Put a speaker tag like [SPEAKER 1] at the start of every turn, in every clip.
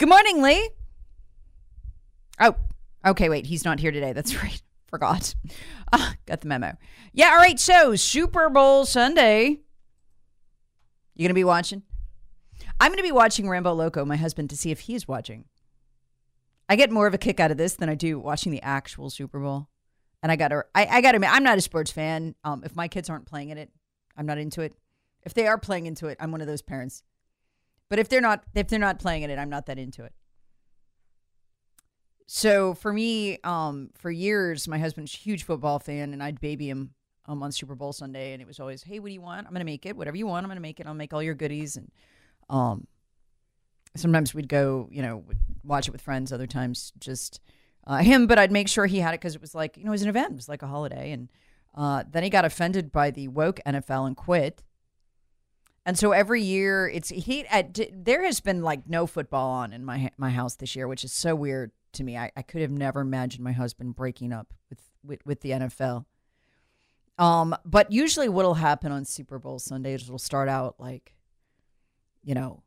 [SPEAKER 1] Good morning, Lee. Oh, okay. Wait, he's not here today. That's right. Forgot. Ah, got the memo. Yeah. All right. So Super Bowl Sunday. You gonna be watching? I'm gonna be watching Rambo Loco, my husband, to see if he's watching. I get more of a kick out of this than I do watching the actual Super Bowl. And I gotta, I, I gotta admit, I'm not a sports fan. Um, if my kids aren't playing in it, I'm not into it. If they are playing into it, I'm one of those parents. But if they're not if they're not playing in it, I'm not that into it. So for me, um, for years, my husband's huge football fan, and I'd baby him um, on Super Bowl Sunday, and it was always, "Hey, what do you want? I'm gonna make it. Whatever you want, I'm gonna make it. I'll make all your goodies." And um, sometimes we'd go, you know, watch it with friends. Other times, just uh, him. But I'd make sure he had it because it was like, you know, it was an event. It was like a holiday. And uh, then he got offended by the woke NFL and quit. And so every year, it's he. At, there has been like no football on in my my house this year, which is so weird to me. I, I could have never imagined my husband breaking up with, with with the NFL. Um, but usually, what'll happen on Super Bowl Sunday is it'll start out like, you know,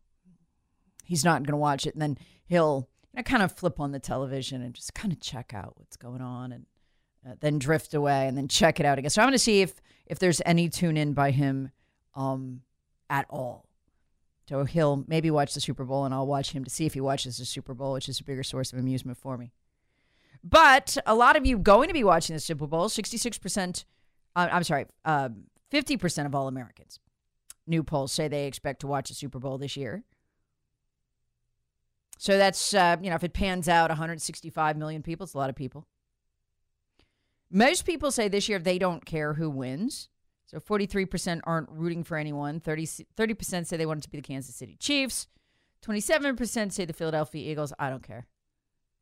[SPEAKER 1] he's not going to watch it, and then he'll you know, kind of flip on the television and just kind of check out what's going on, and uh, then drift away, and then check it out again. So I'm going to see if if there's any tune in by him. Um, at all. So he'll maybe watch the Super Bowl and I'll watch him to see if he watches the Super Bowl, which is a bigger source of amusement for me. But a lot of you going to be watching the Super Bowl, 66%, uh, I'm sorry, um, 50% of all Americans, new polls say they expect to watch the Super Bowl this year. So that's, uh, you know, if it pans out 165 million people, it's a lot of people. Most people say this year they don't care who wins. So 43% aren't rooting for anyone. 30, 30% say they want it to be the Kansas City Chiefs. 27% say the Philadelphia Eagles. I don't care.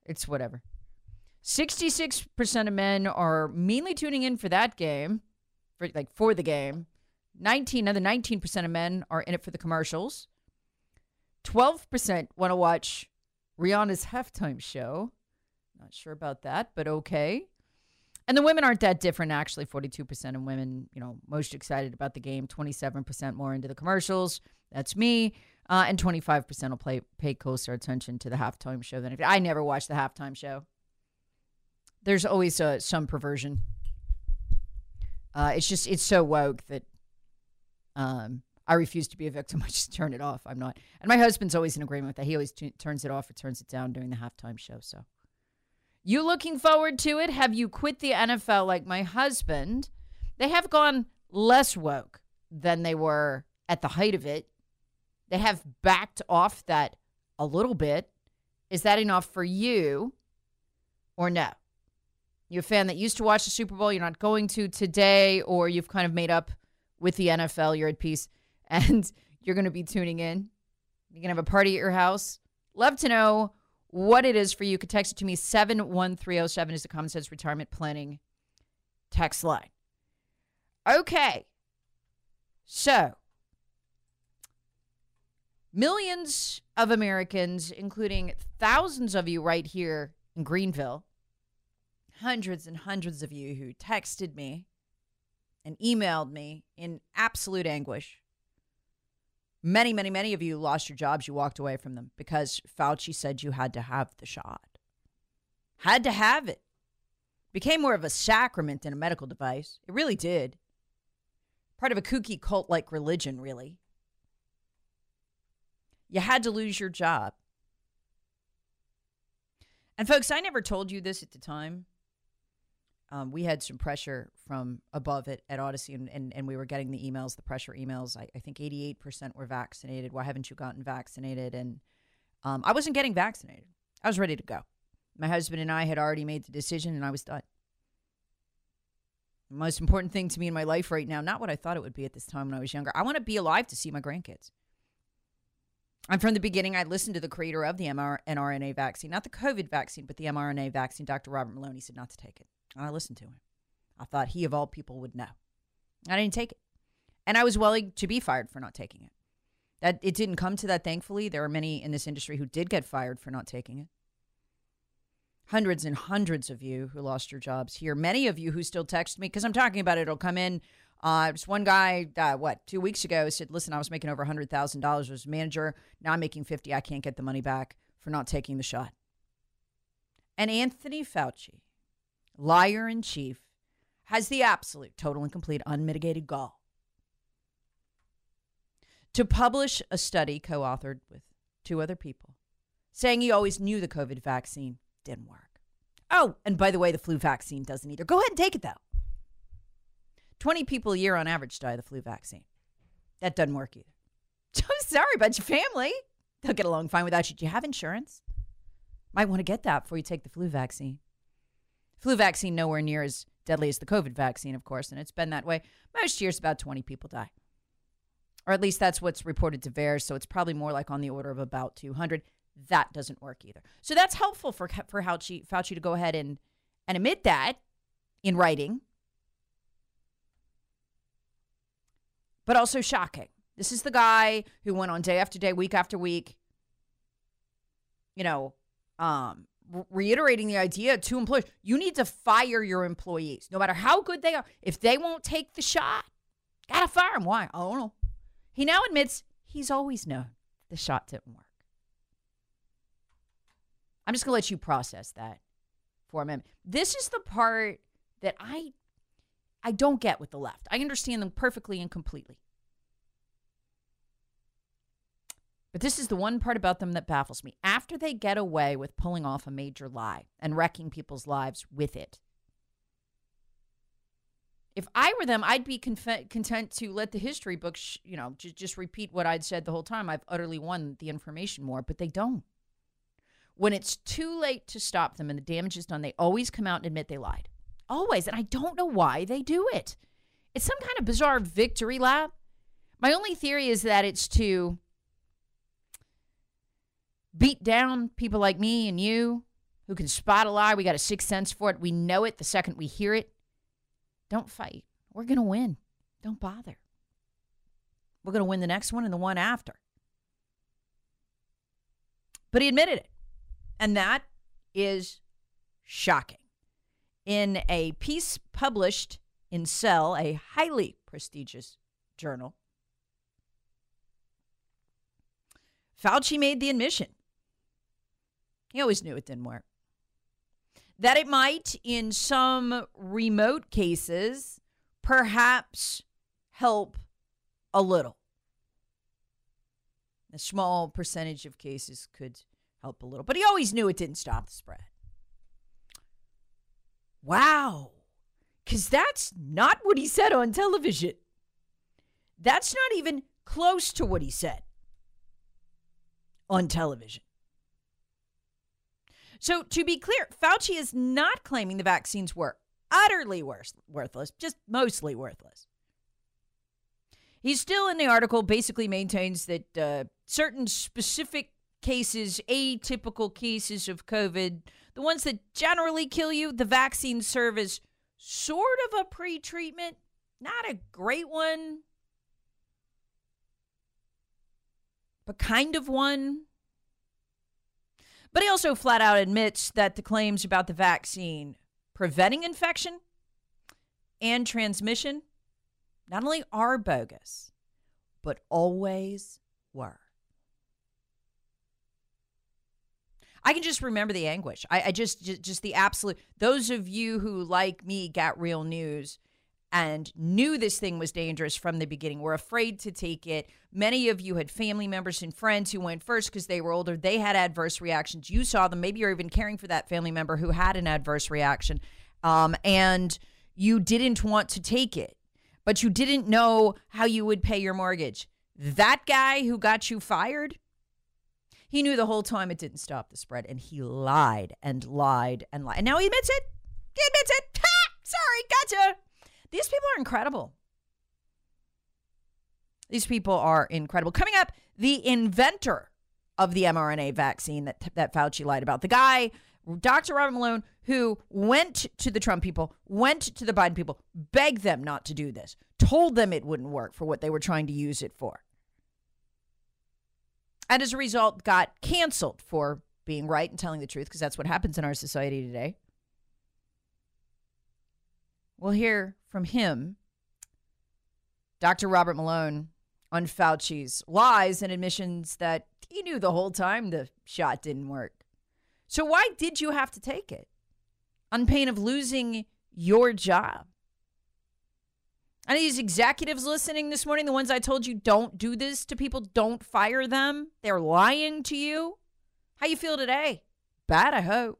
[SPEAKER 1] It's whatever. 66% of men are mainly tuning in for that game, for like for the game. 19 another 19% of men are in it for the commercials. 12% want to watch Rihanna's halftime show. Not sure about that, but okay. And the women aren't that different, actually. 42% of women, you know, most excited about the game. 27% more into the commercials. That's me. Uh, and 25% will play, pay closer attention to the halftime show than if I never watch the halftime show. There's always uh, some perversion. Uh, it's just, it's so woke that um, I refuse to be a victim. I just turn it off. I'm not. And my husband's always in agreement with that. He always t- turns it off or turns it down during the halftime show. So. You looking forward to it? Have you quit the NFL like my husband? They have gone less woke than they were at the height of it. They have backed off that a little bit. Is that enough for you or no? You're a fan that used to watch the Super Bowl, you're not going to today, or you've kind of made up with the NFL, you're at peace, and you're going to be tuning in. You're going to have a party at your house. Love to know what it is for you. You could text it to me. 71307 is the Common Sense Retirement Planning text line. Okay. So, millions of Americans, including thousands of you right here in Greenville, hundreds and hundreds of you who texted me and emailed me in absolute anguish. Many, many, many of you lost your jobs. You walked away from them because Fauci said you had to have the shot. Had to have it. Became more of a sacrament than a medical device. It really did. Part of a kooky cult like religion, really. You had to lose your job. And folks, I never told you this at the time. Um, we had some pressure from above it at Odyssey, and, and, and we were getting the emails, the pressure emails. I, I think 88% were vaccinated. Why haven't you gotten vaccinated? And um, I wasn't getting vaccinated. I was ready to go. My husband and I had already made the decision, and I was done. The most important thing to me in my life right now, not what I thought it would be at this time when I was younger. I want to be alive to see my grandkids. And from the beginning, I listened to the creator of the mRNA vaccine, not the COVID vaccine, but the mRNA vaccine, Dr. Robert Malone. He said not to take it. And I listened to him. I thought he, of all people, would know. I didn't take it. And I was willing to be fired for not taking it. That it didn't come to that, thankfully. There are many in this industry who did get fired for not taking it. Hundreds and hundreds of you who lost your jobs here. Many of you who still text me because I'm talking about it. It'll come in. Uh, just one guy, uh, what, two weeks ago said, listen, I was making over $100,000 as a manager. Now I'm making 50. I can't get the money back for not taking the shot. And Anthony Fauci, liar in chief, has the absolute, total, and complete unmitigated gall to publish a study co authored with two other people saying he always knew the COVID vaccine didn't work. Oh, and by the way, the flu vaccine doesn't either. Go ahead and take it though. 20 people a year on average die of the flu vaccine. That doesn't work either. I'm sorry about your family. They'll get along fine without you. Do you have insurance? Might want to get that before you take the flu vaccine. Flu vaccine nowhere near as deadly as the COVID vaccine, of course, and it's been that way. Most years, about 20 people die. Or at least that's what's reported to VAERS, so it's probably more like on the order of about 200. That doesn't work either. So that's helpful for, for Fauci, Fauci to go ahead and, and admit that in writing, but also shocking. This is the guy who went on day after day, week after week, you know, um, reiterating the idea to employers you need to fire your employees no matter how good they are. If they won't take the shot gotta fire them why? I don't know. He now admits he's always known the shot didn't work. I'm just gonna let you process that for a minute. This is the part that i i don't get with the left. I understand them perfectly and completely But this is the one part about them that baffles me. After they get away with pulling off a major lie and wrecking people's lives with it, if I were them, I'd be conf- content to let the history books, you know, j- just repeat what I'd said the whole time. I've utterly won the information war, but they don't. When it's too late to stop them and the damage is done, they always come out and admit they lied. Always. And I don't know why they do it. It's some kind of bizarre victory lap. My only theory is that it's to beat down people like me and you who can spot a lie. We got a sixth sense for it. We know it the second we hear it. Don't fight. We're going to win. Don't bother. We're going to win the next one and the one after. But he admitted it. And that is shocking. In a piece published in Cell, a highly prestigious journal, Fauci made the admission he always knew it didn't work. That it might, in some remote cases, perhaps help a little. A small percentage of cases could help a little, but he always knew it didn't stop the spread. Wow. Because that's not what he said on television. That's not even close to what he said on television. So, to be clear, Fauci is not claiming the vaccines were utterly worse, worthless, just mostly worthless. He still, in the article, basically maintains that uh, certain specific cases, atypical cases of COVID, the ones that generally kill you, the vaccines serve as sort of a pre treatment, not a great one, but kind of one. But he also flat out admits that the claims about the vaccine preventing infection and transmission not only are bogus, but always were. I can just remember the anguish. I, I just, just, just the absolute. Those of you who, like me, got real news and knew this thing was dangerous from the beginning, were afraid to take it. Many of you had family members and friends who went first because they were older. They had adverse reactions. You saw them. Maybe you're even caring for that family member who had an adverse reaction, um, and you didn't want to take it, but you didn't know how you would pay your mortgage. That guy who got you fired he knew the whole time it didn't stop the spread, and he lied and lied and lied. And now he admits it. He admits it. Sorry, gotcha. These people are incredible. These people are incredible. Coming up, the inventor of the mRNA vaccine that that Fauci lied about, the guy, Dr. Robert Malone, who went to the Trump people, went to the Biden people, begged them not to do this, told them it wouldn't work for what they were trying to use it for and as a result got canceled for being right and telling the truth because that's what happens in our society today. We'll hear from him, Dr. Robert Malone, on Fauci's lies and admissions that he knew the whole time the shot didn't work. So, why did you have to take it? On pain of losing your job. Of these executives listening this morning, the ones I told you don't do this to people, don't fire them. They're lying to you. How you feel today? Bad, I hope.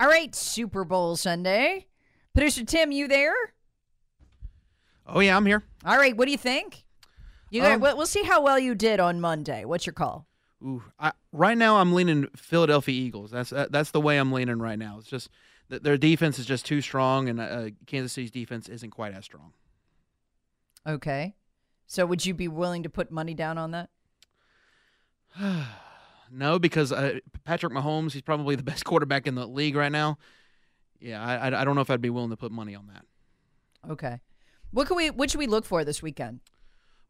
[SPEAKER 1] All right, Super Bowl Sunday. Producer Tim, you there?
[SPEAKER 2] Oh yeah, I'm here.
[SPEAKER 1] All right, what do you think? You
[SPEAKER 2] Um,
[SPEAKER 1] we'll, we'll see how well you did on Monday. What's your call?
[SPEAKER 2] Ooh, I, right now I'm leaning Philadelphia Eagles. That's uh, that's the way I'm leaning right now. It's just th- their defense is just too strong, and uh, Kansas City's defense isn't quite as strong.
[SPEAKER 1] Okay. So would you be willing to put money down on that?
[SPEAKER 2] No, because uh, Patrick Mahomes, he's probably the best quarterback in the league right now. Yeah, I, I don't know if I'd be willing to put money on that.
[SPEAKER 1] Okay. What can we what should we look for this weekend?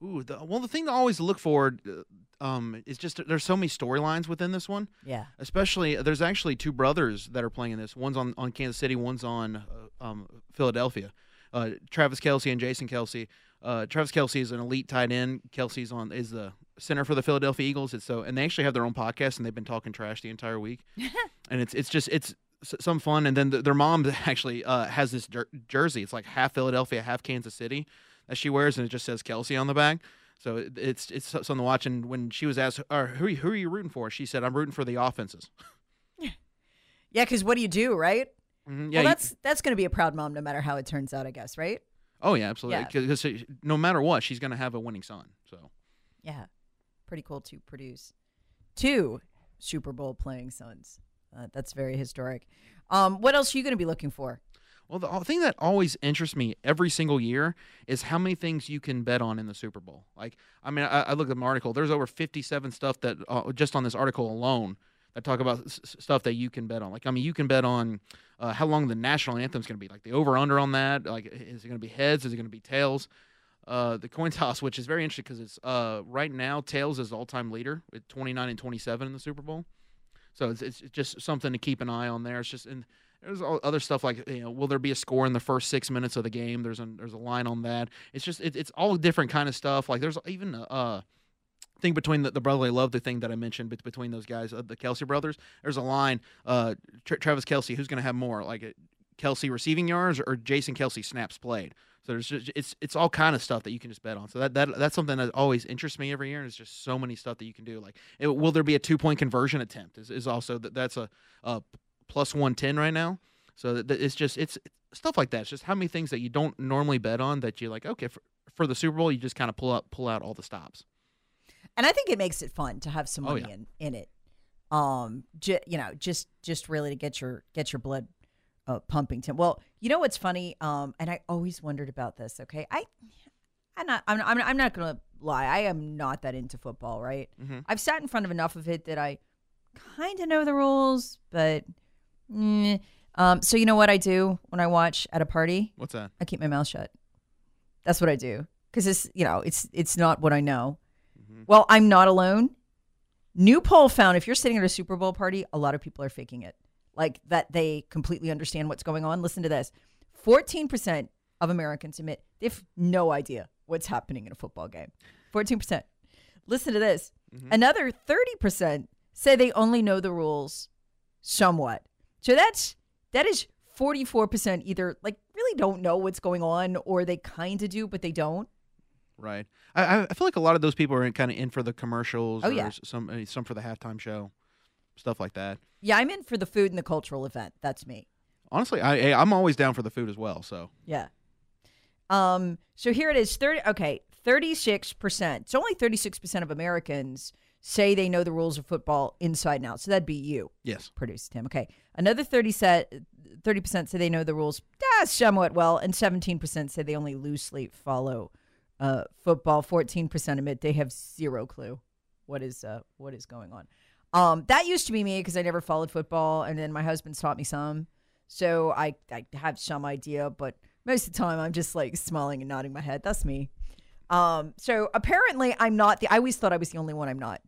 [SPEAKER 2] Ooh, the, well, the thing to always look forward uh, um, is just there's so many storylines within this one.
[SPEAKER 1] Yeah.
[SPEAKER 2] Especially, there's actually two brothers that are playing in this. One's on, on Kansas City, one's on uh, um, Philadelphia. Uh, Travis Kelce and Jason Kelce. Uh, Travis Kelce is an elite tight end. Kelce's on is the center for the Philadelphia Eagles. It's so, and they actually have their own podcast, and they've been talking trash the entire week. and it's it's just it's some fun. And then th their mom actually uh, has this jer- jersey. It's like half Philadelphia, half Kansas City that she wears, and it just says Kelce on the back. So it, it's it's something to watch. And when she was asked, uh, "Who who are you rooting for?" she said, "I'm rooting for the offenses."
[SPEAKER 1] Yeah, because what do you do, right?
[SPEAKER 2] Mhm,
[SPEAKER 1] well,
[SPEAKER 2] you-
[SPEAKER 1] that's that's going to be a proud mom no matter how it turns out, I guess, right?
[SPEAKER 2] oh yeah, absolutely.
[SPEAKER 1] Yeah.
[SPEAKER 2] Because no matter what, she's going to have a winning son. So
[SPEAKER 1] Yeah. Pretty cool to produce two Super Bowl playing sons. Uh, that's very historic. Um, what else are you going to be looking for?
[SPEAKER 2] Well, the uh, thing that always interests me every single year is how many things you can bet on in the Super Bowl. Like, I mean, I, I looked at an article. There's over 57 stuff that uh, just on this article alone that talk about s- stuff that you can bet on. Like, I mean, you can bet on uh, how long the national anthem is going to be. Like the over under on that. Like, is it going to be heads? Is it going to be tails? Uh, the coin toss, which is very interesting because it's uh, right now tails is all time leader with 29 and 27 in the Super Bowl. So it's, it's just something to keep an eye on there. It's just and there's all other stuff like you know will there be a score in the first six minutes of the game? There's a there's a line on that. It's just it, it's all different kind of stuff. Like there's even a uh, thing between the, the brotherly love, the thing that I mentioned bet- between those guys, uh, the Kelce brothers. There's a line. Uh, Tra- Travis Kelce, who's going to have more like uh, Kelce receiving yards or Jason Kelce snaps played? So there's just it's it's all kind of stuff that you can just bet on. So that, that that's something that always interests me every year. And there's just so many stuff that you can do. Like, it, will there be a two point conversion attempt? Is, is also that that's a, a plus one ten right now. So that, that it's just it's stuff like that. It's just how many things that you don't normally bet on that you're like okay for, for the Super Bowl you just kind of pull up pull out all the stops.
[SPEAKER 1] And I think it makes it fun to have some
[SPEAKER 2] Oh,
[SPEAKER 1] money
[SPEAKER 2] yeah.
[SPEAKER 1] in, in it. Um, you know, just just really to get your get your blood uh, pumping. Tim. Well, you know what's funny? Um, and I always wondered about this. Okay, I, I'm not. I'm. I'm, I'm not gonna lie. I am not that into football. Right.
[SPEAKER 2] Mhm.
[SPEAKER 1] I've sat in front of enough of it that I kind of know the rules, but. mm. Um, so you know what I do when I watch at a party?
[SPEAKER 2] What's that?
[SPEAKER 1] I keep my mouth shut. That's what I do because it's you know it's it's not what I know. Mm-hmm. Well, I'm not alone. New poll found if you're sitting at a Super Bowl party, a lot of people are faking it, like that they completely understand what's going on. Listen to this: 14% of Americans admit they have no idea what's happening in a football game. 14%. Listen to this: mm-hmm. another 30% say they only know the rules somewhat. So that's that is 44% either like really don't know what's going on or they kind of do but they don't.
[SPEAKER 2] Right. I I- feel like a lot of those people are kind of in for the commercials.
[SPEAKER 1] Oh,
[SPEAKER 2] or
[SPEAKER 1] yeah.
[SPEAKER 2] Some some for the halftime show, stuff like that.
[SPEAKER 1] Yeah, I'm in for the food and the cultural event. That's me.
[SPEAKER 2] Honestly, I I- I'm always down for the food as well. So
[SPEAKER 1] Yeah. Um so here it is 30 okay, 36%. So only 36% of Americans say they know the rules of football inside and out. So that'd be you.
[SPEAKER 2] yes.
[SPEAKER 1] Produce Tim. Okay. Another 30 set 30% say they know the rules ah, somewhat well and 17% say they only loosely follow uh, football. 14% admit they have zero clue what is uh, what is going on. Um, that used to be me because I never followed football and then my husband taught me some. So I I have some idea, but most of the time I'm just like smiling and nodding my head. That's me. Um, so apparently I'm not the I always thought I was the only one I'm not.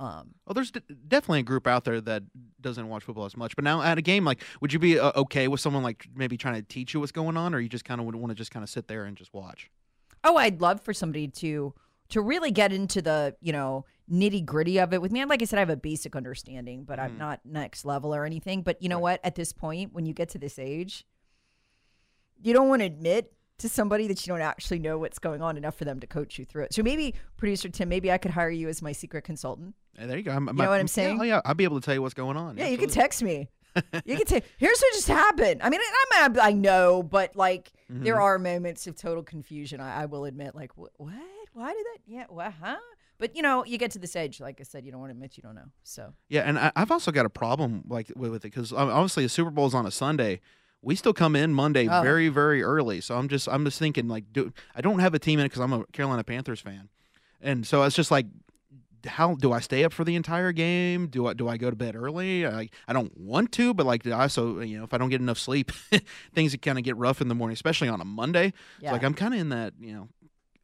[SPEAKER 1] Um,
[SPEAKER 2] Well, there's d- definitely a group out there that doesn't watch football as much. But now at a game, like, would you be uh, okay with someone like maybe trying to teach you what's going on, or you just kind of would want to just kind of sit there and just watch?
[SPEAKER 1] Oh, I'd love for somebody to to really get into the you know nitty gritty of it with me. And like I said, I have a basic understanding, but I'm mm. not next level or anything. But you know what? At this point, when you get to this age, you don't want to admit to somebody that you don't actually know what's going on enough for them to coach you through it. So maybe producer Tim, maybe I could hire you as my secret consultant.
[SPEAKER 2] Hey, there you go. I'm,
[SPEAKER 1] know what I'm saying?
[SPEAKER 2] Yeah, oh, yeah, I'll be able to tell you what's going on.
[SPEAKER 1] Yeah, you can text me. You can say, "Here's what just happened." I mean, I I, I know, but like, there mm-hmm. are moments of total confusion. I, I will admit, like, "Wh- what? Why did that? Yeah, what? Huh? But you know, you get to this age, like I said, you don't want to admit you don't know. So
[SPEAKER 2] Yeah, and I, I've also got a problem like with, with it because um, obviously the Super Bowl is on a Sunday. We still come in Monday
[SPEAKER 1] Oh.
[SPEAKER 2] very very early, so I'm just I'm just thinking like, do I don't have a team in it because I'm a Carolina Panthers fan, and so it's just like, how do I stay up for the entire game? Do I do I go to bed early? I I don't want to, but like I also you know if I don't get enough sleep, things kind of get rough in the morning, especially on a Monday.
[SPEAKER 1] Yeah.
[SPEAKER 2] So like I'm kind of in that you know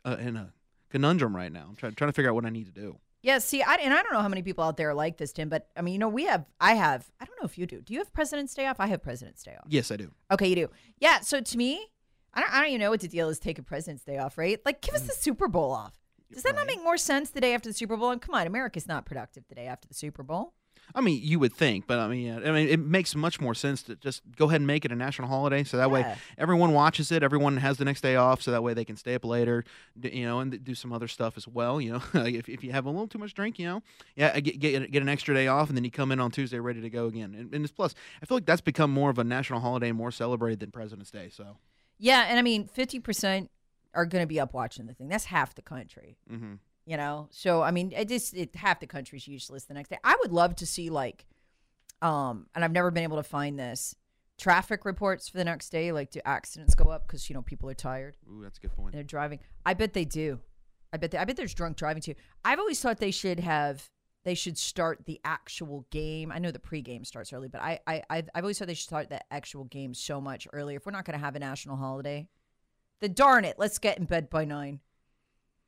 [SPEAKER 2] uh, in a conundrum right now. I'm trying trying to figure out what I need to do.
[SPEAKER 1] Yeah, see, I, and I don't know how many people out there are like this, Tim, but I mean, you know, we have, I have, I don't know if you do. Do you have President's Day off? I have President's Day off.
[SPEAKER 2] Yes, I do.
[SPEAKER 1] Okay, you do. Yeah, so to me, I don't, I don't even know what the deal is taking President's Day off, right? Like, give us the Super Bowl off. Does that not make more sense the day after the Super Bowl? And come on, America's not productive the day after the Super Bowl.
[SPEAKER 2] I mean, you would think, but I mean, I mean, it makes much more sense to just go ahead and make it a national holiday, so that way everyone watches it, everyone has the next day off, so that way they can stay up later, you know, and do some other stuff as well. You know, if, if you have a little too much drink, you know, yeah, get, get get an extra day off, and then you come in on Tuesday ready to go again. And, and it's plus, I feel like that's become more of a national holiday, more celebrated than President's Day. So,
[SPEAKER 1] Yeah, and I mean, 50% are going to be up watching the thing. That's half the country.
[SPEAKER 2] hmm
[SPEAKER 1] you know? So i mean it just it half the country's useless the next day. I would love to see like um and i've never been able to find this traffic reports for the next day like do accidents go up because you know people are tired
[SPEAKER 2] ooh, that's a good point.
[SPEAKER 1] they're driving. I bet they do. I bet they, i bet there's drunk driving too. I've always thought they should have they should start the actual game. I know the pregame starts early but i i i've, I've always thought they should start the actual game so much earlier. If we're not going to have a national holiday then darn it let's get in bed by nine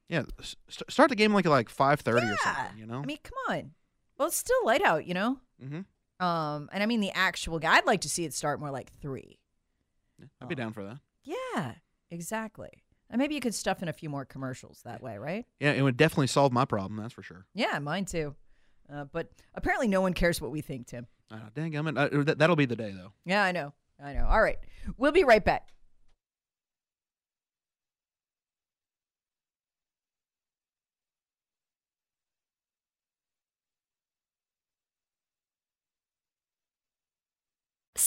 [SPEAKER 2] Yeah, st- start the game like like five thirty or something. You know.
[SPEAKER 1] I mean, come on. Well, it's still light out, you know.
[SPEAKER 2] hmm
[SPEAKER 1] Um, and I mean the actual guy. I'd like to see it start more like three.
[SPEAKER 2] Yeah, I'd be down for that.
[SPEAKER 1] Yeah, exactly. And maybe you could stuff in a few more commercials that way, right?
[SPEAKER 2] Yeah, it would definitely solve my problem. That's for sure.
[SPEAKER 1] Yeah, mine too. Uh, but apparently, no one cares what we think, Tim.
[SPEAKER 2] Uh, dang, I mean, uh, that, that'll be the day though.
[SPEAKER 1] Yeah, I know. I know. All right, we'll be right back.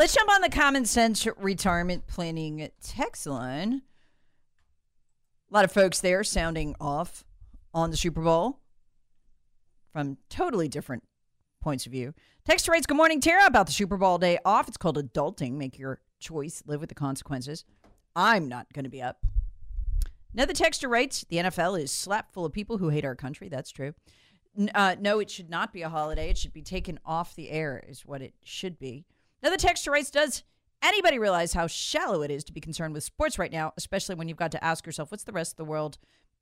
[SPEAKER 1] Let's jump on the common sense retirement planning text line. A lot of folks there sounding off on the Super Bowl from totally different points of view. Text writes, Good morning, Tara, about the Super Bowl day off. It's called adulting. Make your choice, live with the consequences. I'm not going to be up. Another texter writes, The NFL is slap full of people who hate our country. That's true. Uh, no, it should not be a holiday. It should be taken off the air, is what it should be. Another texter writes, Does anybody realize how shallow it is to be concerned with sports right now, especially when you've got to ask yourself, what's the rest of the world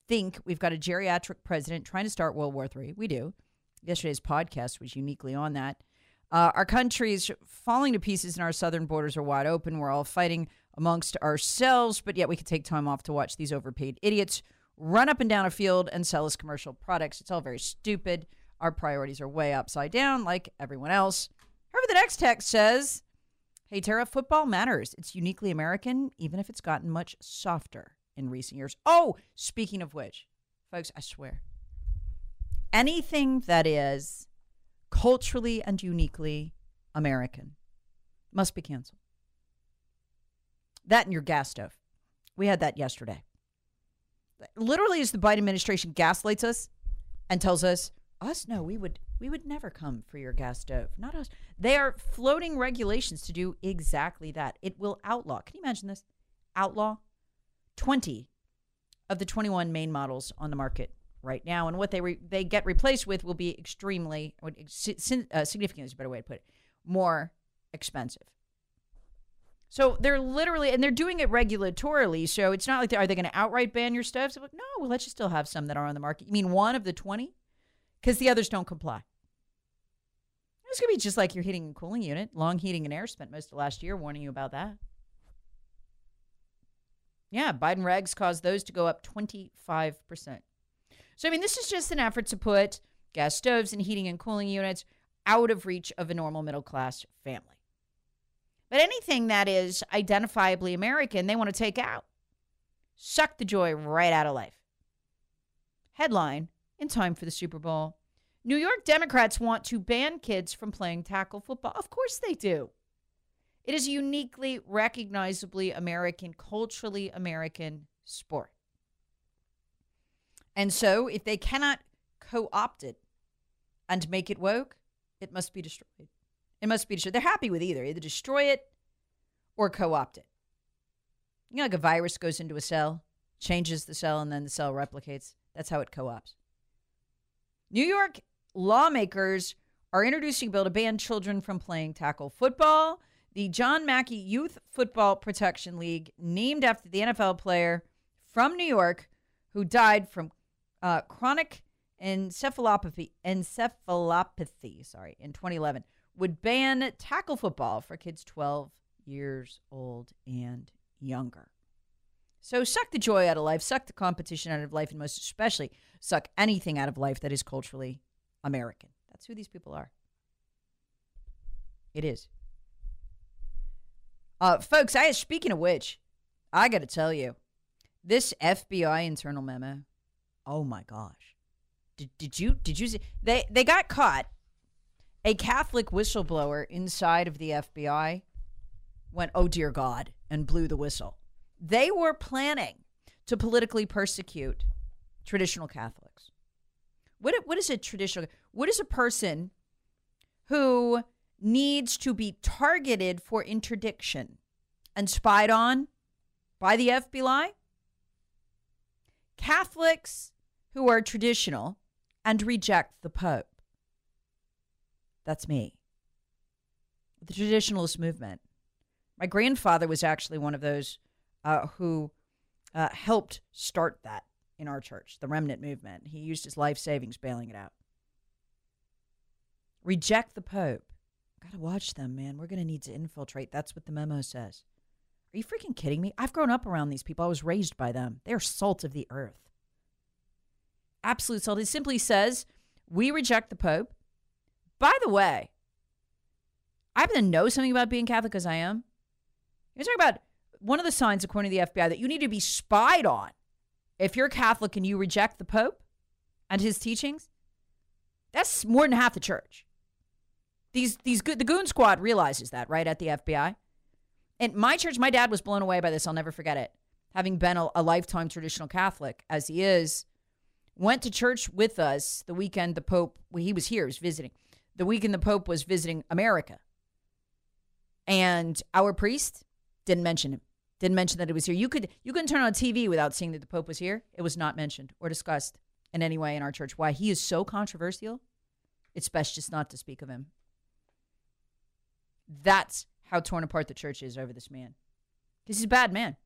[SPEAKER 1] think? We've got a geriatric president trying to start World War III. We do. Yesterday's podcast was uniquely on that. Uh, our country is falling to pieces and our southern borders are wide open. We're all fighting amongst ourselves, but yet we could take time off to watch these overpaid idiots run up and down a field and sell us commercial products. It's all very stupid. Our priorities are way upside down, like everyone else. However, the next text says, Hey, Tara, football matters. It's uniquely American, even if it's gotten much softer in recent years. Oh, speaking of which, folks, I swear, anything that is culturally and uniquely American must be canceled. That and your gas stove. We had that yesterday. Literally, as the Biden administration gaslights us and tells us, us, no, we would we would never come for your gas stove. Not us. They are floating regulations to do exactly that. It will outlaw. Can you imagine this? Outlaw 20 of the 21 main models on the market right now, and what they re- they get replaced with will be extremely, uh, significantly is a better way to put it, more expensive. So they're literally, and they're doing it regulatorily. So it's not like, they, are they going to outright ban your stuff? So, no, well, let's just still have some that are on the market. You mean one of the 20? Because the others don't comply. It's going to be just like your heating and cooling unit. Long Heating and Air spent most of last year warning you about that. Yeah, Biden regs caused those to go up 25%. So, I mean, this is just an effort to put gas stoves and heating and cooling units out of reach of a normal middle class family. But anything that is identifiably American, they want to take out. Suck the joy right out of life. Headline in time for the Super Bowl New York Democrats want to ban kids from playing tackle football. Of course they do. It is a uniquely, recognizably American, culturally American sport. And so, if they cannot co opt it and make it woke, it must be destroyed. It must be destroyed. They're happy with either, either destroy it or co opt it. You know, like a virus goes into a cell, changes the cell, and then the cell replicates. That's how it co ops. New York lawmakers are introducing a bill to ban children from playing tackle football. The John Mackey Youth Football Protection League, named after the NFL player from New York who died from uh, chronic encephalopathy, encephalopathy, sorry, in 2011 would ban tackle football for kids 12 years old and younger. So suck the joy out of life, suck the competition out of life, and most especially suck anything out of life that is culturally American. That's who these people are. It is. Uh, folks, I speaking of which, I got to tell you, this FBI internal memo. Oh my gosh, did, did you did you see they they got caught a Catholic whistleblower inside of the FBI went, oh dear God, and blew the whistle. They were planning to politically persecute traditional Catholics. What, what is a traditional, what is a person who needs to be targeted for interdiction and spied on by the FBI? Catholics who are traditional and reject the Pope. That's me. The traditionalist movement. My grandfather was actually one of those uh, who uh, helped start that in our church, the remnant movement. He used his life savings bailing it out. Reject the Pope. Gotta watch them, man. We're gonna need to infiltrate. That's what the memo says. Are you freaking kidding me? I've grown up around these people. I was raised by them. They are salt of the earth. Absolute salt. It simply says, we reject the Pope. By the way, I happen to know something about being Catholic because I am. You're talking about one of the signs, according to the FBI, that you need to be spied on if you're Catholic and you reject the Pope and his teachings. That's more than half the church. These these the goon squad realizes that right at the FBI. And my church, my dad was blown away by this. I'll never forget it. Having been a, a lifetime traditional Catholic as he is, went to church with us the weekend the Pope well, he was here, he was visiting. The weekend the Pope was visiting America. And our priest didn't mention him. Didn't mention that it was here. You could you couldn't turn on TV without seeing that the Pope was here. It was not mentioned or discussed in any way in our church. Why he is so controversial, it's best just not to speak of him. That's how torn apart the church is over this man. Because he's a bad man.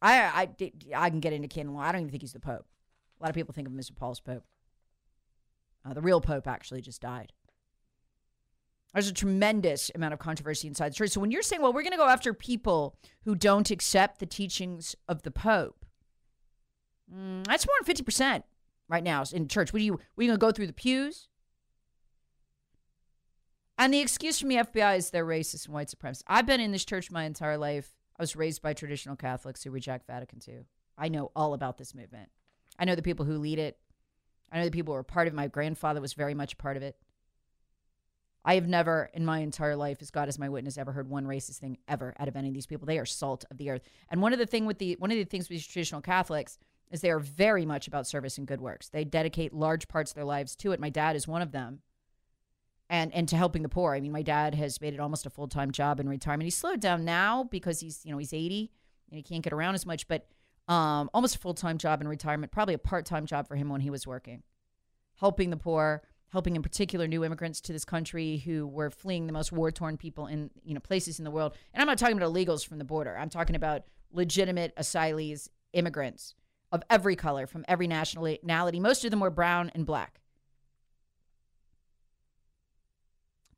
[SPEAKER 1] I, I, I can get into canon law. I don't even think he's the Pope. A lot of people think of him as Paul's Pope. Uh, the real Pope actually just died. There's a tremendous amount of controversy inside the church. So when you're saying, well, we're going to go after people who don't accept the teachings of the Pope, mm, that's more than 50% right now in church. What are you, you going to go through the pews? And the excuse from the FBI is they're racist and white supremacists. I've been in this church my entire life. I was raised by traditional Catholics who reject Vatican II. I know all about this movement. I know the people who lead it. I know the people who are part of it. My grandfather was very much a part of it. I have never in my entire life, as God is my witness, ever heard one racist thing ever out of any of these people. They are salt of the earth. And one of the thing with the one of the things with these traditional Catholics is they are very much about service and good works. They dedicate large parts of their lives to it. My dad is one of them and and to helping the poor. I mean, my dad has made it almost a full time job in retirement. He's slowed down now because he's you know he's eighty and he can't get around as much, but um, almost a full time job in retirement, probably a part time job for him when he was working, helping the poor, helping in particular new immigrants to this country who were fleeing the most war torn people in you know places in the world. And I'm not talking about illegals from the border. I'm talking about legitimate asylees, immigrants of every color, from every nationality. Most of them were brown and black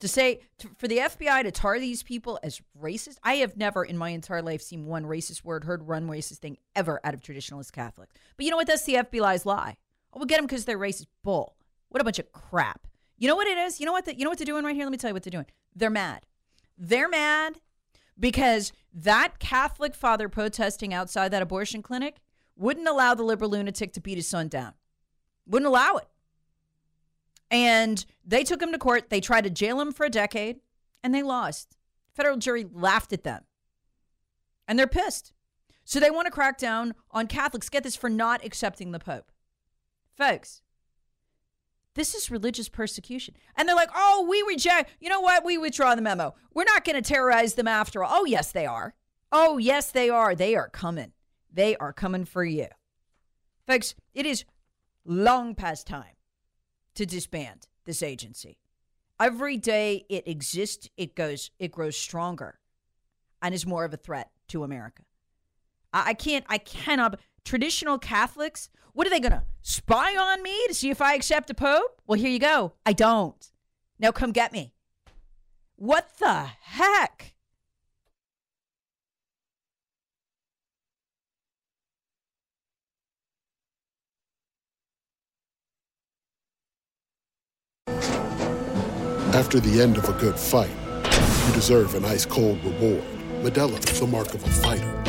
[SPEAKER 1] to say to, for the FBI to tar these people as racist, I have never in my entire life seen one racist word, heard one racist thing ever out of traditionalist Catholics. But you know what? That's the FBI's lie. Oh, we'll get them because they're racist. Bull. What a bunch of crap. You know what it is? You know what? The, you know what they're doing right here? Let me tell you what they're doing. They're mad. They're mad because that Catholic father protesting outside that abortion clinic wouldn't allow the liberal lunatic to beat his son down. Wouldn't allow it. And they took him to court. They tried to jail him for a decade and they lost. Federal jury laughed at them. And they're pissed. So they want to crack down on Catholics, get this, for not accepting the Pope. Folks, this is religious persecution. And they're like, oh, we reject. You know what? We withdraw the memo. We're not going to terrorize them after all. Oh, yes, they are. Oh, yes, they are. They are coming. They are coming for you. Folks, it is long past time to disband this agency. Every day it exists, it goes, it grows stronger, and is more of a threat to America. I, I can't, I cannot. Traditional Catholics, what are they going to spy on me to see if I accept a pope? Well, here you go. I don't. Now come get me. What the heck?
[SPEAKER 3] After the end of a good fight, you deserve an ice cold reward. Modelo is the mark of a fighter.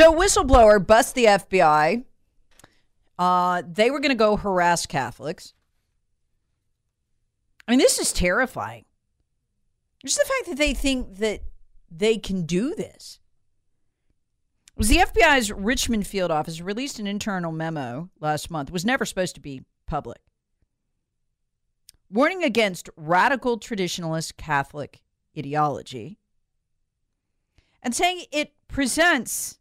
[SPEAKER 1] So whistleblower bust the FBI. Uh, they were going to go harass Catholics. I mean, this is terrifying. Just the fact that they think that they can do this. Was the FBI's Richmond field office released an internal memo last month. It was never supposed to be public. Warning against radical traditionalist Catholic ideology and saying it presents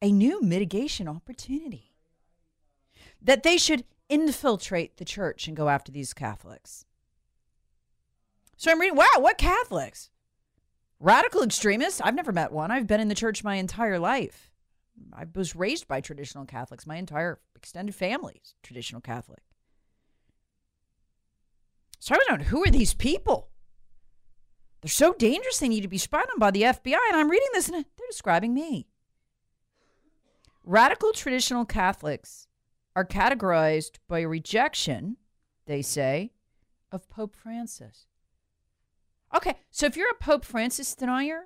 [SPEAKER 1] a new mitigation opportunity. That they should infiltrate the church and go after these Catholics. So I'm reading, wow, what Catholics? Radical extremists? I've never met one. I've been in the church my entire life. I was raised by traditional Catholics. My entire extended family is traditional Catholic. So I was wondering, who are these people? They're so dangerous, they need to be spied on by the FBI. And I'm reading this and they're describing me. Radical traditional Catholics are categorized by rejection, they say, of Pope Francis. Okay, so if you're a Pope Francis denier,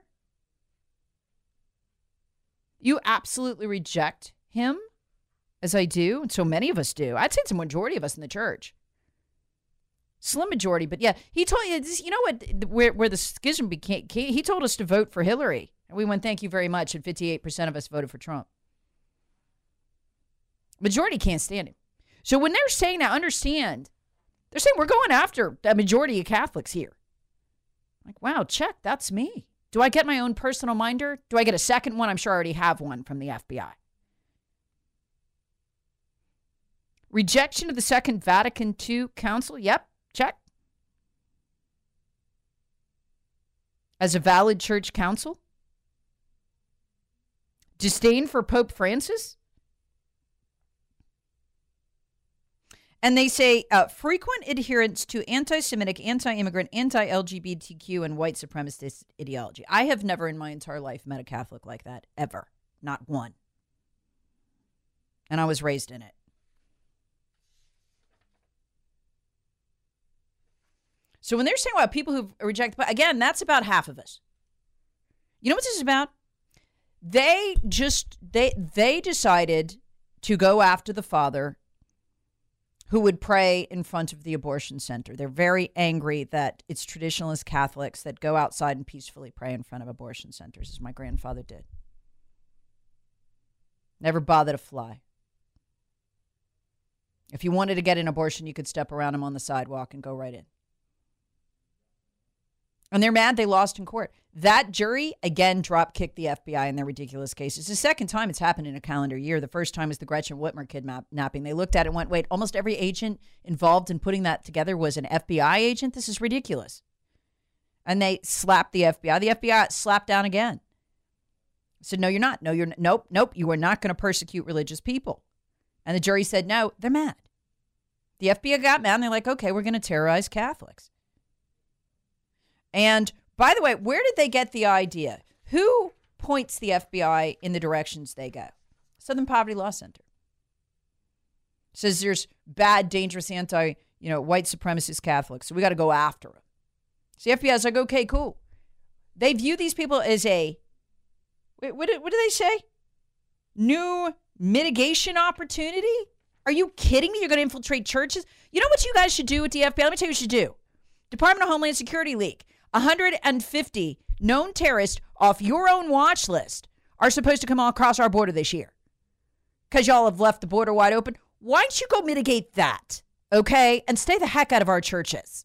[SPEAKER 1] you absolutely reject him, as I do, and so many of us do. I'd say it's a majority of us in the church. Slim majority, but yeah, he told you, you know what, where, where the schism became, he told us to vote for Hillary. And we went, thank you very much, and 58% of us voted for Trump. Majority can't stand him. So when they're saying that, understand, they're saying we're going after a majority of Catholics here. Like, wow, check, that's me. Do I get my own personal minder? Do I get a second one? I'm sure I already have one from the FBI. Rejection of the Second Vatican II Council? Yep, check. As a valid church council? Disdain for Pope Francis? And they say uh, frequent adherence to anti Semitic, anti immigrant, anti LGBTQ, and white supremacist ideology. I have never in my entire life met a Catholic like that, ever. Not one. And I was raised in it. So when they're saying about people who reject, but again, that's about half of us. You know what this is about? They just they they decided to go after the father who would pray in front of the abortion center. They're very angry that it's traditionalist Catholics that go outside and peacefully pray in front of abortion centers, as my grandfather did. Never bothered to fly. If you wanted to get an abortion, you could step around him on the sidewalk and go right in. And they're mad they lost in court. That jury, again, drop kicked the FBI in their ridiculous case. It's the second time it's happened in a calendar year. The first time was the Gretchen Whitmer kidnapping. They looked at it and went, wait, almost every agent involved in putting that together was an FBI agent? This is ridiculous. And they slapped the FBI. The FBI slapped down again. said, no, you're not. No, you're. Nope, nope. You are not going to persecute religious people. And the jury said, no, they're mad. The FBI got mad and they're like, okay, we're going to terrorize Catholics. And by the way, where did they get the idea? Who points the FBI in the directions they go? Southern Poverty Law Center. Says there's bad, dangerous anti, you know, white supremacist Catholics. So we got to go after them. So the FBI is like, okay, cool. They view these people as a, what, what do they say? New mitigation opportunity? Are you kidding me? You're going to infiltrate churches? You know what you guys should do with the FBI? Let me tell you what you should do. Department of Homeland Security leak. 150 known terrorists off your own watch list are supposed to come across our border this year because y'all have left the border wide open. Why don't you go mitigate that? Okay. And stay the heck out of our churches.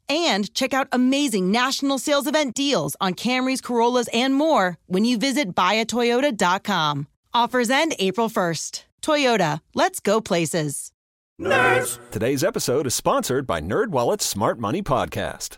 [SPEAKER 4] and check out amazing national sales event deals on Camrys, Corollas, and more when you visit buyatoyota.com. Offers end April 1st. Toyota, let's go places.
[SPEAKER 5] Today's episode is sponsored by NerdWallet's Smart Money Podcast.